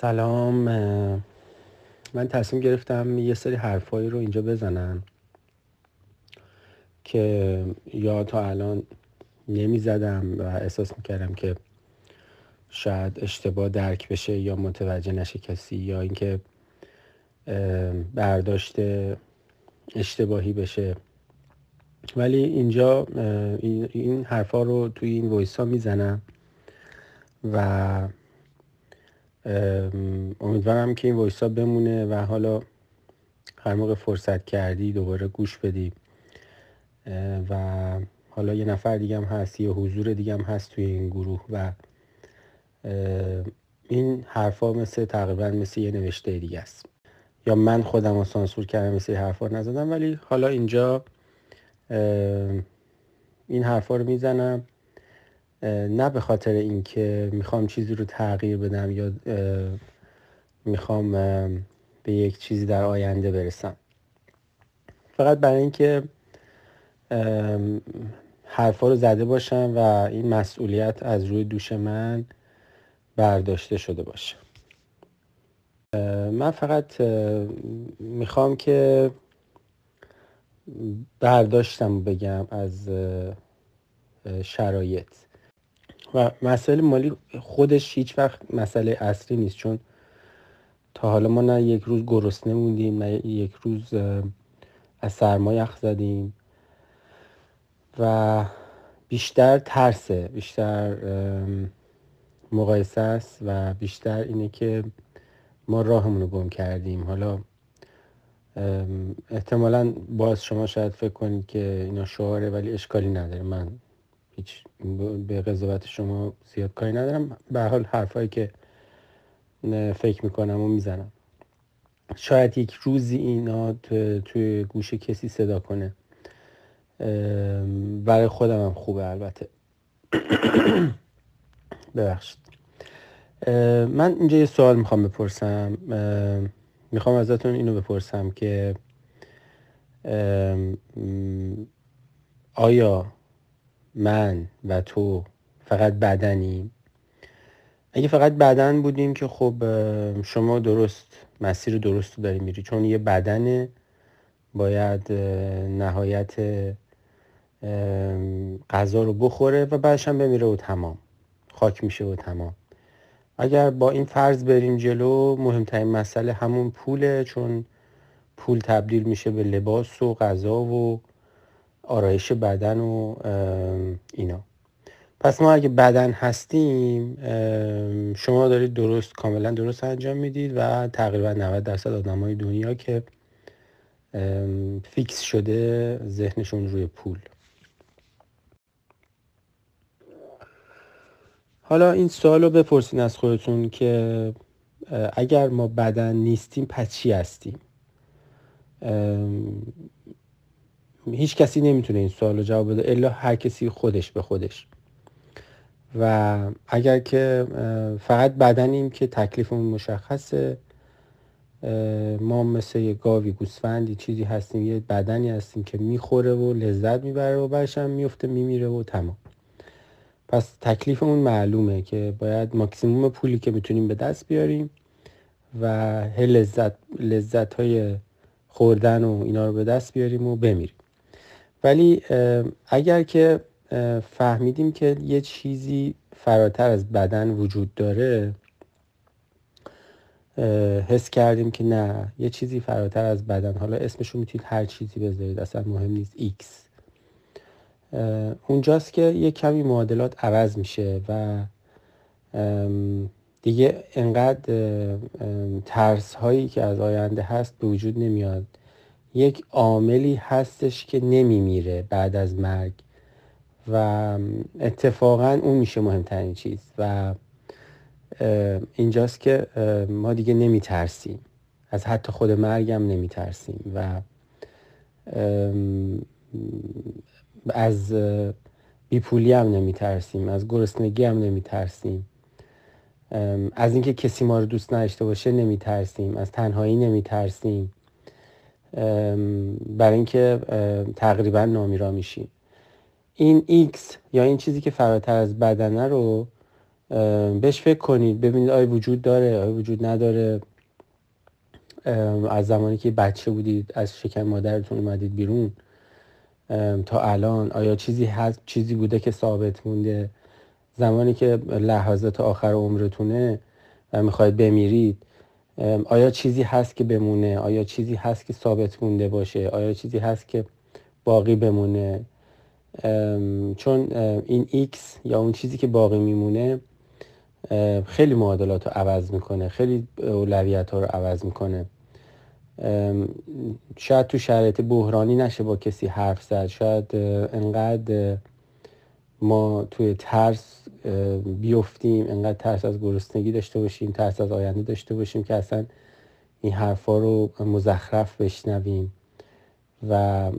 سلام. من تصمیم گرفتم یه سری حرفایی رو اینجا بزنم که یا تا الان نمی زدم و احساس می‌کردم که شاید اشتباه درک بشه یا متوجه نشه کسی یا اینکه برداشت اشتباهی بشه. ولی اینجا این حرفا رو توی این ویسا می‌زنم و امیدوارم که این وایسا بمونه و حالا هر موقع فرصت کردی دوباره گوش بدی. و حالا یه نفر دیگه هم هست یه حضور دیگه هم هست توی این گروه و این حرفا مثل تقریبا مثل یه نوشته دیگه است. یا من خودم رو سانسور کردم مثل حرفا نزدم ولی حالا اینجا این حرفا رو می‌زنم. نه به خاطر اینکه می‌خوام چیزی رو تغییر بدم یا می‌خوام به یک چیزی در آینده برسم. فقط برای اینکه حرفا رو زده باشم و این مسئولیت از روی دوش من برداشته شده باشه. من فقط می‌خوام که برداشتم بگم از شرایط. و مسئله مالی خودش هیچ وقت مسئله اصلی نیست چون تا حالا ما نه یک روز گرسنه موندیم نه یک روز از سرما یخ زدیم و بیشتر ترسه بیشتر مقایسه است و بیشتر اینه که ما راهمون رو گم کردیم. حالا احتمالا باز شما شاید فکر کنید که اینا شعاره ولی اشکالی نداره. من هیچ به قضاوت شما زیاد کاری ندارم. به حال حرفایی که فکر می‌کنم و می‌زنم. شاید یک روزی اینا توی گوش کسی صدا کنه. برای خودم هم خوبه البته. ببخشید. من اینجا یه سوال می‌خوام بپرسم. می‌خوام ازتون اینو بپرسم که آیا من و تو فقط بدنیم. اگه فقط بدن بودیم که خب شما درست مسیر درست رو داری میری. چون یه بدنه باید نهایت غذا رو بخوره و بعدش هم بمیره و تمام. خاک میشه و تمام. اگر با این فرض بریم جلو مهمترین مسئله همون پوله چون پول تبدیل میشه به لباس و غذا و آرایش بدن و اینا. پس ما اگه بدن هستیم شما دارید درست کاملا درست انجام می‌دید و تقریبا 90 درصد آدم های دنیا که فیکس شده ذهنشون روی پول. حالا این سوال رو بپرسین از خودتون که اگر ما بدن نیستیم پس چی هستیم؟ هیچ کسی نمی‌تونه این سوال رو جواب بده الا هر کسی خودش به خودش. و اگر که فقط بدنیم که تکلیفمون مشخصه ما مثل یه گاوی گوسفندی چیزی هستیم یه بدنی هستیم که می‌خوره و لذت می‌بره و بعدش هم میفته میمیره و تمام. پس تکلیفمون معلومه که باید ماکسیموم پولی که می‌تونیم به دست بیاریم و لذت لذت های خوردن و اینا رو به دست بیاریم و بمیریم. ولی اگر که فهمیدیم که یه چیزی فراتر از بدن وجود داره حس کردیم که نه یه چیزی فراتر از بدن. حالا اسمشو می‌تونید هر چیزی بذارید اصلا مهم نیست. X. اونجاست که یه کمی معادلات عوض میشه و دیگه انقدر ترس هایی که از آینده هست به وجود نمیاد. یک عاملی هستش که نمیمیره بعد از مرگ و اتفاقا اون میشه مهمترین چیز و اینجاست که ما دیگه نمیترسیم. از حتی خود مرگم نمیترسیم و از بیپولی هم نمیترسیم از گرسنگی هم نمیترسیم. از اینکه کسی ما رو دوست نداشته باشه نمیترسیم از تنهایی نمیترسیم. برای اینکه تقریبا نامیرا میشیم این X یا این چیزی که فراتر از بدنه رو بهش فکر کنید. ببینید آیا وجود داره آیا وجود نداره. از زمانی که بچه بودید از شکم مادرتون اومدید بیرون. تا الان آیا چیزی هست چیزی بوده که ثابت مونده؟ زمانی که لحظات آخر عمرتونه و می‌خواید بمیرید آیا چیزی هست که بمونه؟ آیا چیزی هست که ثابت مونده باشه؟ آیا چیزی هست که باقی بمونه؟ چون این X یا اون چیزی که باقی میمونه خیلی معادلات رو عوض می‌کنه. خیلی اولویت ها رو عوض می‌کنه. شاید تو شرایط بحرانی نشه با کسی حرف زد. شاید انقدر ما توی ترس بیفتیم انقدر ترس از گرسنگی داشته باشیم ترس از آینده داشته باشیم که اصلا این حرفا رو مزخرف بشنویم. و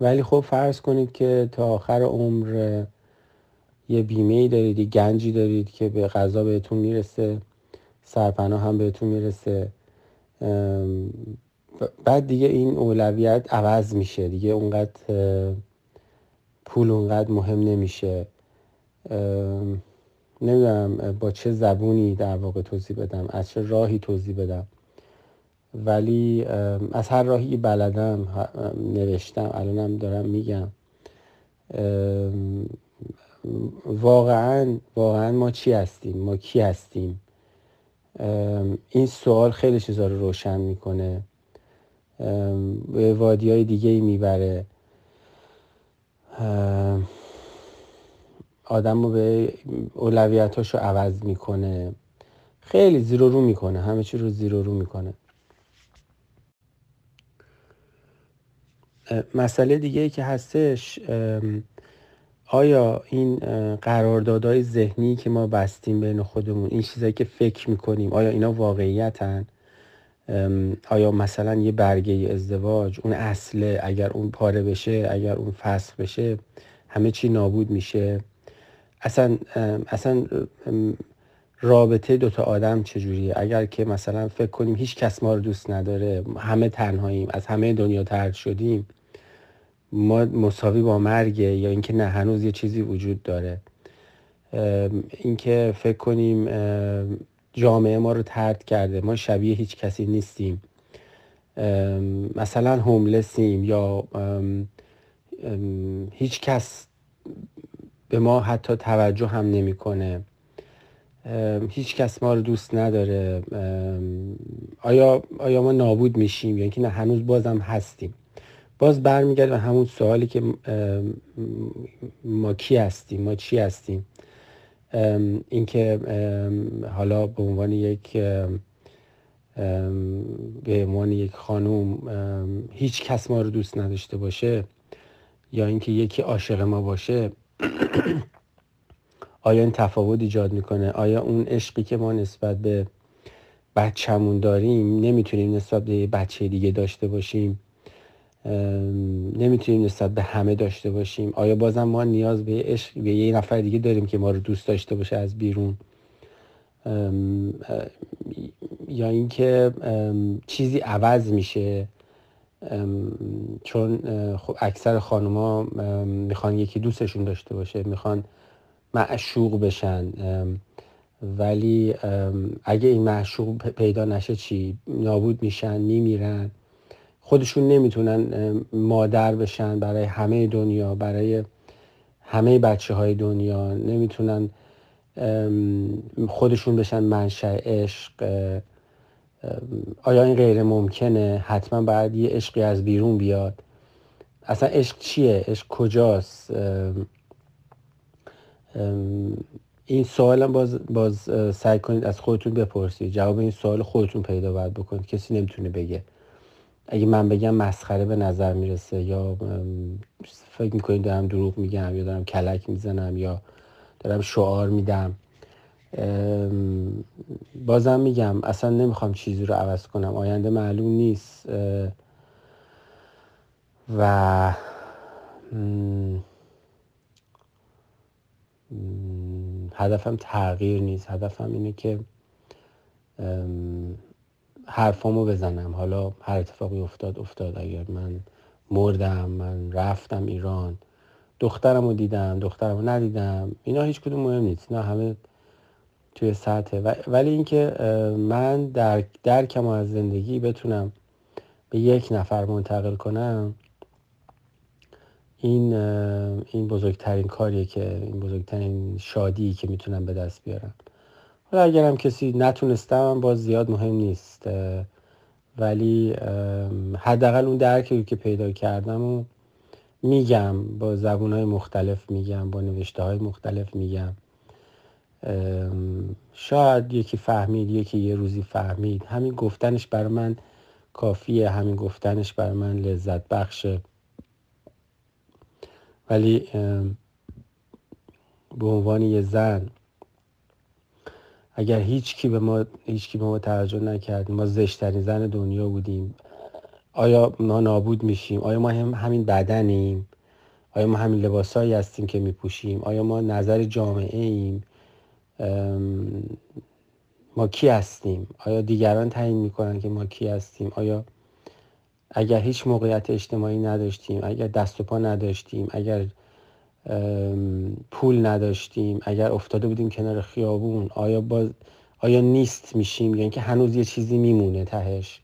ولی خب فرض کنید که تا آخر عمر یه بیمه ای دارید یه گنجی دارید که به غذا بهتون می‌رسه سرپناه هم بهتون می‌رسه. بعد دیگه این اولویت عوض میشه. دیگه اونقدر پول اونقدر مهم نمیشه. نمی‌دونم با چه زبونی در واقع توضیح بدم از چه راهی توضیح بدم. ولی از هر راهی بلدم نوشتم الانم دارم میگم. واقعا واقعا ما چی هستیم؟ ما کی هستیم؟ این سوال خیلی چیزا رو روشن می‌کنه. به وادی های دیگه ای می‌بره آدم رو به اولویتاش رو عوض می‌کنه. خیلی زیر رو می‌کنه. همه چی رو زیر رو می‌کنه. مسئله دیگه ای که هستش آیا این قراردادهای ذهنی که ما بستیم بین خودمون این چیزایی که فکر می‌کنیم آیا اینا واقعیتن؟ آیا مثلا یه برگه ازدواج اون اصله اگر اون پاره بشه اگر اون فسخ بشه همه چی نابود میشه؟ اصلا اصلا رابطه دوتا آدم چجوریه؟ اگر که مثلا فکر کنیم هیچ کس ما رو دوست نداره همه تنهاییم از همه دنیا ترد شدیم ما مساوی با مرگه یا اینکه نه هنوز یه چیزی وجود داره. اینکه فکر کنیم جامعه ما رو ترد کرده ما شبیه هیچ کسی نیستیم. مثلا هوملسیم یا هیچ کس به ما حتی توجه هم نمی‌کنه. هیچ کس ما رو دوست نداره. آیا, آیا ما نابود میشیم؟ یا اینکه نه هنوز بازم هستیم. باز برمیگرد به همون سوالی که ما کی هستیم؟ ما چی هستیم؟ اینکه حالا به عنوان یک به عنوان یک خانوم هیچ کس ما رو دوست نداشته باشه یا اینکه یکی عاشق ما باشه آیا این تفاوت ایجاد می‌کنه؟ آیا اون عشقی که ما نسبت به بچهمون داریم نمی‌تونیم نسبت به بچه دیگه داشته باشیم؟ نمی‌تونیم نسبت به همه داشته باشیم؟ آیا بازم ما نیاز به عشق به یه نفر دیگه داریم که ما رو دوست داشته باشه از بیرون؟ یا اینکه چیزی عوض میشه؟ چون خب اکثر خانوما می‌خوان یکی دوستشون داشته باشه می‌خوان معشوق بشن. ولی اگه این معشوق پیدا نشه چی؟ نابود میشن میمیرن. خودشون نمی‌تونن مادر بشن برای همه دنیا برای همه بچه های دنیا. نمی‌تونن خودشون بشن منشأ عشق آیا این غیر ممکنه؟ حتما باید یه عشقی از بیرون بیاد. اصلا عشق چیه؟ عشق کجاست؟ این سوال باز, باز سعی کنید از خودتون بپرسید. جواب این سوال خودتون پیدا باید بکنید. کسی نمی‌تونه بگه. اگه من بگم مسخره به نظر می‌رسه یا فکر می‌کنید دارم دروغ میگم یا دارم کلک می‌زنم یا دارم شعار میدم. بازم میگم اصلا نمی‌خوام چیزی رو عوض کنم. آینده معلوم نیست. و هدفم تغییر نیست. هدفم اینه که حرفامو بزنم. حالا هر اتفاقی افتاد افتاد. اگر من مردم من رفتم ایران دخترم دیدم دخترم ندیدم اینا هیچ کدوم مهم نیست. اینا همه توی سطحه ولی اینکه من در درکم از زندگی بتونم به یک نفر منتقل کنم این این بزرگترین کاریه که این بزرگترین شادی که می‌تونم به دست بیارم. حالا اگرم کسی نتونستم باز زیاد مهم نیست. ولی حداقل اون درکی که پیدا کردم و میگم با زبون های مختلف میگم با نوشته های مختلف میگم. شاید یکی فهمید یکی یه روزی فهمید. همین گفتنش بر من کافیه همین گفتنش بر من لذت بخشه. ولی به عنوان یه زن اگر هیچ کی به ما هیچ کی به ما توجه نکرد ما زشترین زن دنیا بودیم. آیا ما نابود میشیم؟ آیا ما هم همین بدنیم؟ آیا ما همین لباسایی هستیم که میپوشیم؟ آیا ما نظر جامعه ایم ما کی هستیم؟ آیا دیگران تعیین می‌کنن که ما کی هستیم؟ آیا اگر هیچ موقعیت اجتماعی نداشتیم اگر دست و پا نداشتیم اگر پول نداشتیم اگر افتاده بودیم کنار خیابون آیا باز آیا نیست میشیم؟ یا اینکه هنوز یه چیزی میمونه تهش.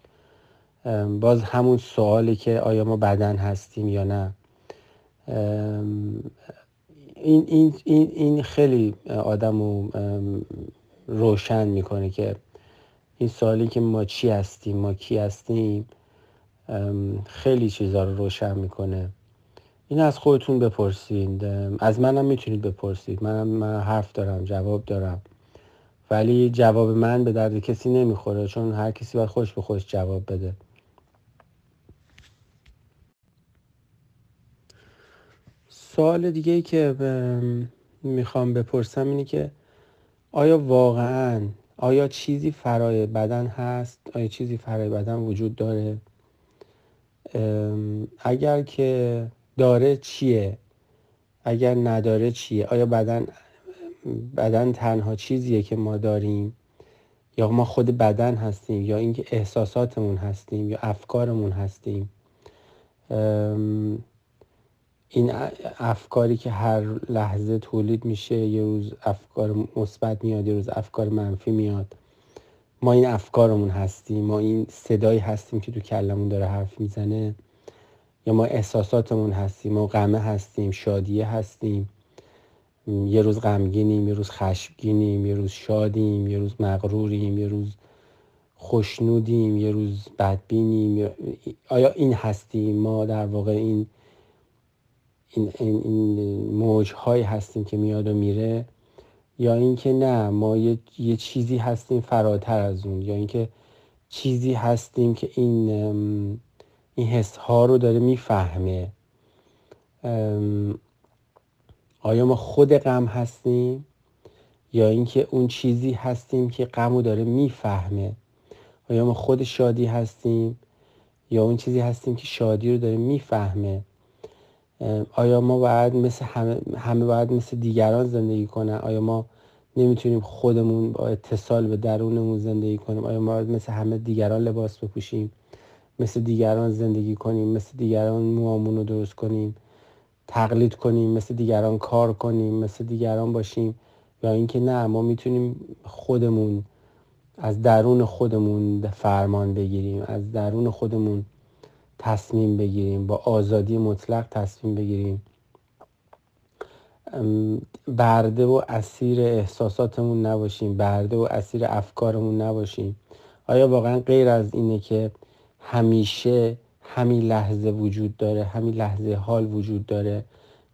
باز همون سوالی که آیا ما بدن هستیم یا نه. این, این, این, این خیلی آدم رو روشن می‌کنه که این سوالی که ما چی هستیم ما کی هستیم خیلی چیزها رو روشن می‌کنه. این از خودتون بپرسید. از منم می‌تونید بپرسید. منم من حرف دارم جواب دارم. ولی جواب من به درد کسی نمی‌خوره چون هر کسی باید خوش به خوش جواب بده. سوال دیگه ای که می‌خوام بپرسم اینه که آیا واقعا آیا چیزی فرای بدن هست؟ آیا چیزی فرای بدن وجود داره؟ اگر که داره چیه؟ اگر نداره چیه؟ آیا بدن بدن تنها چیزیه که ما داریم؟ یا ما خود بدن هستیم؟ یا اینکه احساساتمون هستیم؟ یا افکارمون هستیم؟ این افکاری که هر لحظه تولید میشه یه روز افکار مثبت میاد یه روز افکار منفی میاد. ما این افکارمون هستیم ما این صدایی هستیم که تو کلمون داره حرف می‌زنه. یا ما احساساتمون هستیم ما غمه هستیم شادیه هستیم. یه روز غمگینیم یه روز خشمگینیم یه روز شادیم یه روز مغروریم یه روز خوشنودیم یه روز بدبینیم آیا این هستیم؟ ما در واقع این این, این, این موج هایی هستیم که میاد و میره یا اینکه نه ما یه, یه چیزی هستیم فراتر از اون یا اینکه چیزی هستیم که این این حس ها رو داره می‌فهمه. آیا ما خود غم هستیم؟ یا اینکه اون چیزی هستیم که غم رو داره می‌فهمه؟ آیا ما خود شادی هستیم؟ یا اون چیزی هستیم که شادی رو داره می‌فهمه؟ آیا ما باید مثل همه, همه باید مثل دیگران زندگی کنن؟ آیا ما نمی‌تونیم خودمون با اتصال به درونمون زندگی کنیم؟ آیا ما باید مثل همه دیگران لباس بپوشیم؟ مثل دیگران زندگی کنیم؟ مثل دیگران موامون رو درست کنیم؟ تقلید کنیم؟ مثل دیگران کار کنیم؟ مثل دیگران باشیم؟ یا اینکه نه ما می‌تونیم خودمون از درون خودمون فرمان بگیریم از درون خودمون تصمیم بگیریم با آزادی مطلق تصمیم بگیریم. برده و اسیر احساساتمون نباشیم برده و اسیر افکارمون نباشیم. آیا واقعا غیر از اینه که همیشه همین لحظه وجود داره همین لحظه حال وجود داره؟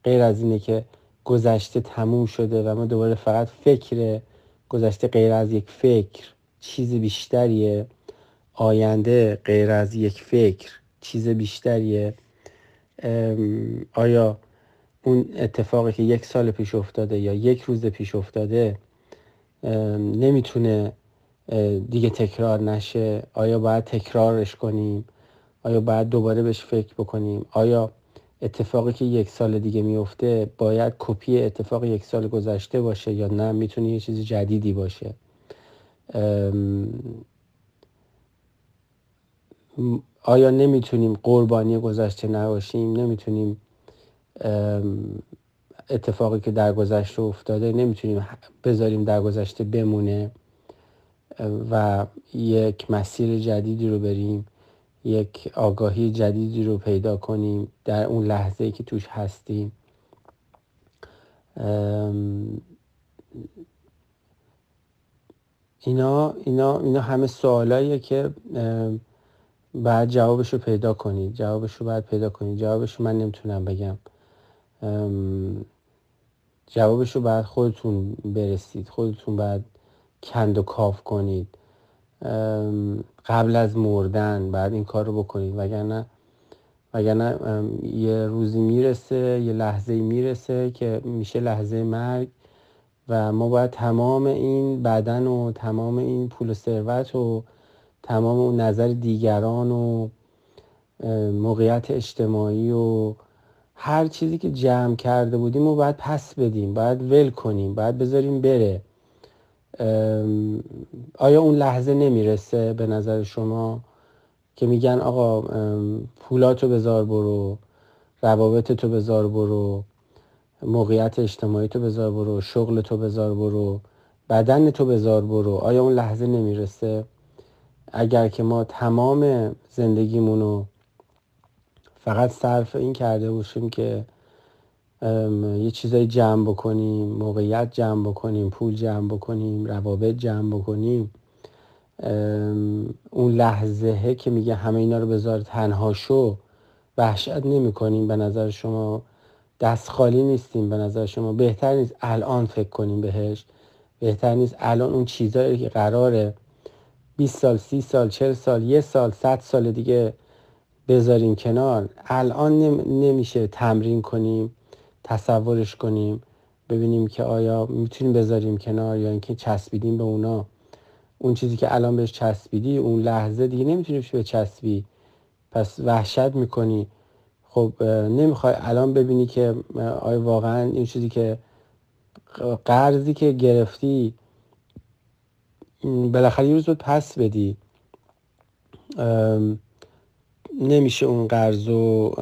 غیر از اینه که گذشته تموم شده و ما دوباره فقط فکر گذشته غیر از یک فکر چیز بیشتریه. آینده غیر از یک فکر. چیز بیشتریه. آیا اون اتفاقی که یک سال پیش افتاده یا یک روز پیش افتاده نمی‌تونه دیگه تکرار نشه؟ آیا باید تکرارش کنیم؟ آیا باید دوباره بهش فکر بکنیم؟ آیا اتفاقی که یک سال دیگه میفته باید کپی اتفاق یک سال گذشته باشه یا نه؟ می‌تونه یه چیز جدیدی باشه. آیا نمی‌تونیم قربانی گذشته نباشیم؟ نمی‌تونیم اتفاقی که در گذشته افتاده نمی‌تونیم بذاریم در گذشته بمونه و یک مسیر جدیدی رو بریم یک آگاهی جدیدی رو پیدا کنیم در اون لحظه که توش هستیم. اینا اینا اینا همه سوالاییه که بعد جوابش رو پیدا کنید جوابش رو باید پیدا کنید جوابش رو من نمی‌تونم بگم. جوابش رو باید خودتون برسید. خودتون باید کند و کاف کنید. قبل از مردن بعد این کار رو بکنید. وگرنه وگرنه یه روزی می‌رسه یه لحظه می‌رسه که میشه لحظه مرگ. و ما باید تمام این بدن و تمام این پول و ثروت و تمام اون نظر دیگران و موقعیت اجتماعی و هر چیزی که جمع کرده بودیم و باید پس بدیم باید ول کنیم باید بذاریم بره. آیا اون لحظه نمی‌رسه به نظر شما که میگن آقا پولاتو بذار برو روابط بذار برو موقعیت اجتماعی تو بذار برو شغل تو بذار برو بدن تو بذار برو؟ آیا اون لحظه نمی‌رسه؟ اگر که ما تمام زندگیمونو فقط صرف این کرده باشیم که یه چیزای جمع بکنیم موقعیت جمع بکنیم پول جمع بکنیم روابط جمع بکنیم اون لحظه که میگه همه اینا رو بذار تنها شو وحشت نمی کنیم به نظر شما دست خالی نیستیم؟ به نظر شما بهتر نیست الان فکر کنیم بهش؟ بهتر نیست الان اون چیزایی که قراره 20 سال 30 سال 40 سال یه سال 100 سال دیگه بذاریم کنار. الان نمیشه تمرین کنیم تصورش کنیم ببینیم که آیا می‌تونیم بذاریم کنار یا اینکه چسبیدیم به اونا. اون چیزی که الان بهش چسبیدی اون لحظه دیگه نمی‌تونی به چسبی پس وحشت می‌کنی. خب نمی‌خوای الان ببینی که آیا واقعا این چیزی که قرضی که گرفتی بالاخره یه روز بود پس بدی. نمیشه اون قرض رو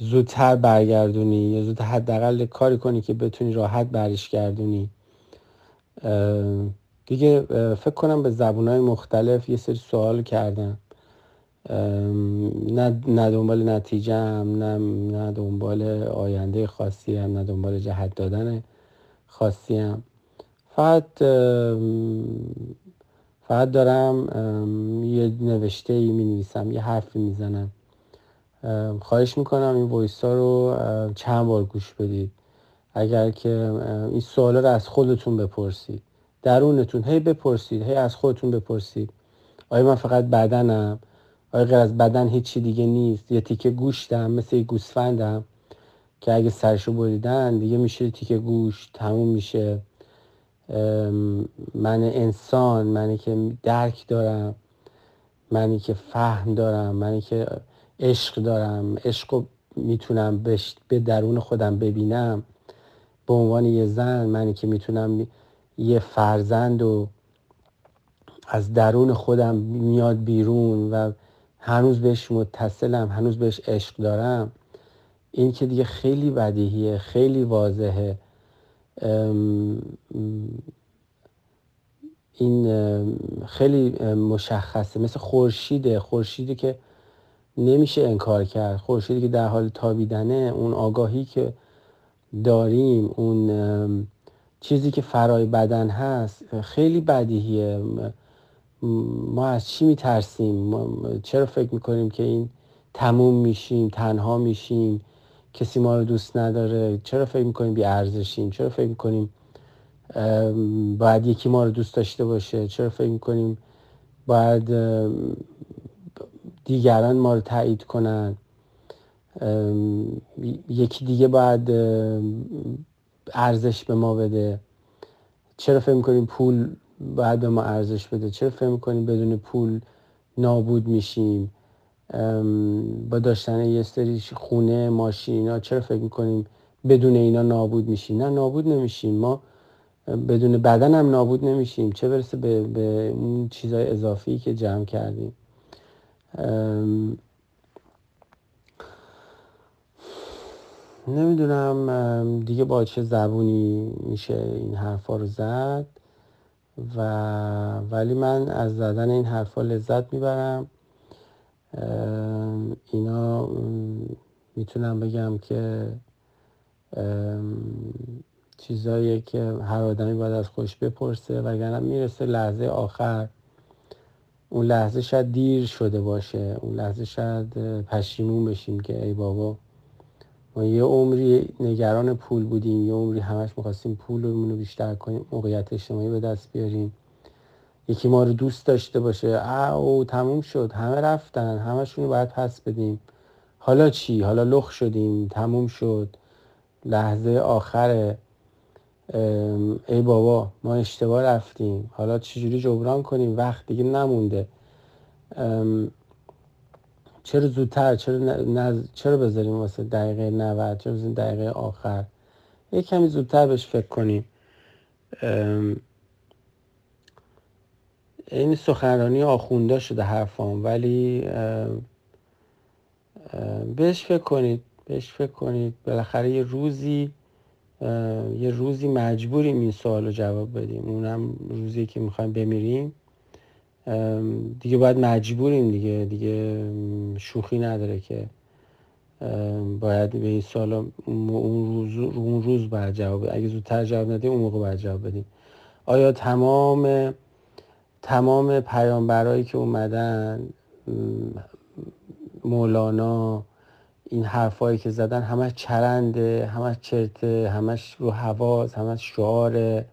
زودتر برگردونی یا زودتر حداقل کاری کنی که بتونی راحت برش گردونی. دیگه فکر کنم به زبونهای مختلف یه سری سوال کردم. نه, نه دنبال نتیجه هم نه, نه دنبال آینده خاصی هم نه دنبال جهت دادن خاصی هم. فقط فقط دارم یه نوشته ای می نویسم یه حرفی می‌زنم. خواهش می‌کنم این وایس ها رو چند بار گوش بدید. اگر که این سوال رو از خودتون بپرسید. درونتون هی بپرسید هی از خودتون بپرسید. آیا من فقط بدنم؟ آیا غیر از بدن هیچی دیگه نیست؟ یه تیکه گوشتم مثل یه گوسفندم که اگه سرشو بریدن دیگه میشه تیکه گوش تموم میشه. من انسان منی که درک دارم منی که فهم دارم منی که عشق دارم. عشق رو می‌تونم به درون خودم ببینم. به عنوان یه زن منی که می‌تونم یه فرزند و از درون خودم میاد بیرون و هنوز بهش متصلم هنوز بهش عشق دارم. این که دیگه خیلی بدیهیه خیلی واضحه. این خیلی مشخصه. مثل خورشیده. خورشیدی که نمیشه انکار کرد. خورشیدی که در حال تابیدنه اون آگاهی که داریم اون چیزی که فرای بدن هست خیلی بدیهیه. ما از چی میترسیم؟ چرا فکر می‌کنیم که این تموم میشیم تنها میشیم؟ کسی ما رو دوست نداره چرا فکر می‌کنیم بی ارزشیم؟ چرا فکر می‌کنیم باید یکی ما رو دوست داشته باشه؟ چرا فکر می‌کنیم باید دیگران ما رو تایید کنن؟ یکی دیگه باید ارزش به ما بده. چرا فکر می‌کنیم پول باید به ما ارزش بده؟ چرا فکر می‌کنیم بدون پول نابود میشیم؟ با داشتن یه سری خونه ماشین ها چرا فکر می‌کنیم بدون اینا نابود میشیم؟ نه نابود نمیشیم. ما بدون بدن هم نابود نمیشیم. چه برسه به, به اون چیزهای اضافی که جمع نمی‌دونم دیگه با چه زبونی میشه این حرفا رو زد. و ولی من از زدن این حرفا لذت می‌برم. اینا می‌تونم بگم که چیزایی که هر آدمی باید از خوش بپرسه وگرنه می‌رسه لحظه آخر. اون لحظه شاید دیر شده باشه. اون لحظه شاید پشیمون بشیم که ای بابا ما یه عمری نگران پول بودیم. یه عمری همش می‌خواستیم پول رو بیشتر کنیم موقعیت اجتماعی به دست بیاریم. یکی ما رو دوست داشته باشه. او تموم شد. همه رفتن. همشون رو باید پس بدیم. حالا چی؟ حالا لخ شدیم. تموم شد. لحظه آخره. ای بابا ما اشتباه رفتیم. حالا چجوری جبران کنیم؟ وقت دیگه نمونده. چرا زودتر؟ چرا, نز... چرا بذاریم واسه دقیقه 90 چرا بذاریم دقیقه آخر؟ یه کمی زودتر بهش فکر کنیم. این سخنرانی آخونده شده حرفام ولی بهش فکر کنید بهش فکر کنید. بالاخره یه روزی یه روزی مجبوریم این سوال رو جواب بدیم. اونم روزی که می‌خوایم بمیریم. دیگه باید مجبوریم دیگه دیگه شوخی نداره که باید به این سوال اون روز, اون روز باید جواب اگه زودتر جواب ندیم اون موقع باید جواب بدیم. آیا تمام تمام پیامبرایی که اومدن مولانا این حرفایی که زدن همش چرنده همش چرته همش رو حواس همش شعاره.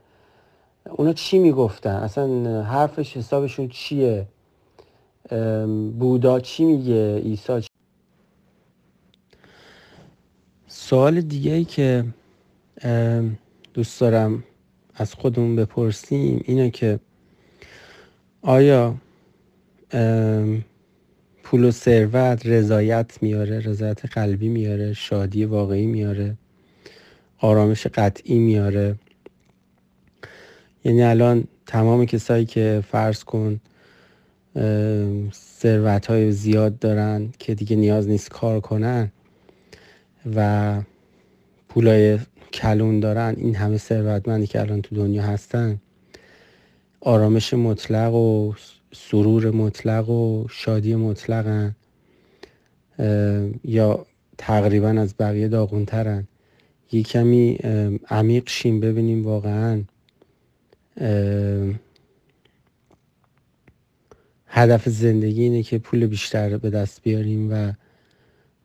اونا چی می‌گفتن؟ اصلا حرفش حسابشون چیه؟ بودا چی میگه؟ عیسی چی... سوال دیگه ای که دوست دارم از خودمون بپرسیم اینه که آیا پول و ثروت رضایت میاره رضایت قلبی میاره شادی واقعی میاره آرامش قطعی میاره؟ یعنی الان تمام کسایی که فرض کن ثروت های زیاد دارن که دیگه نیاز نیست کار کنن و پولای کلون دارن این همه ثروتمندی که الان تو دنیا هستن آرامش مطلق و سرور مطلق و شادی مطلقن یا تقریبا از بقیه داغونترن. یه کمی عمیق شیم ببینیم واقعا. هدف زندگی اینه که پول بیشتر به دست بیاریم و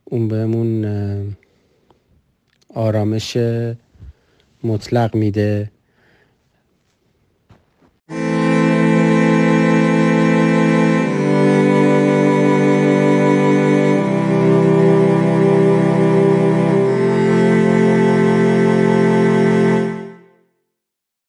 اون بهمون آرامش مطلق میده.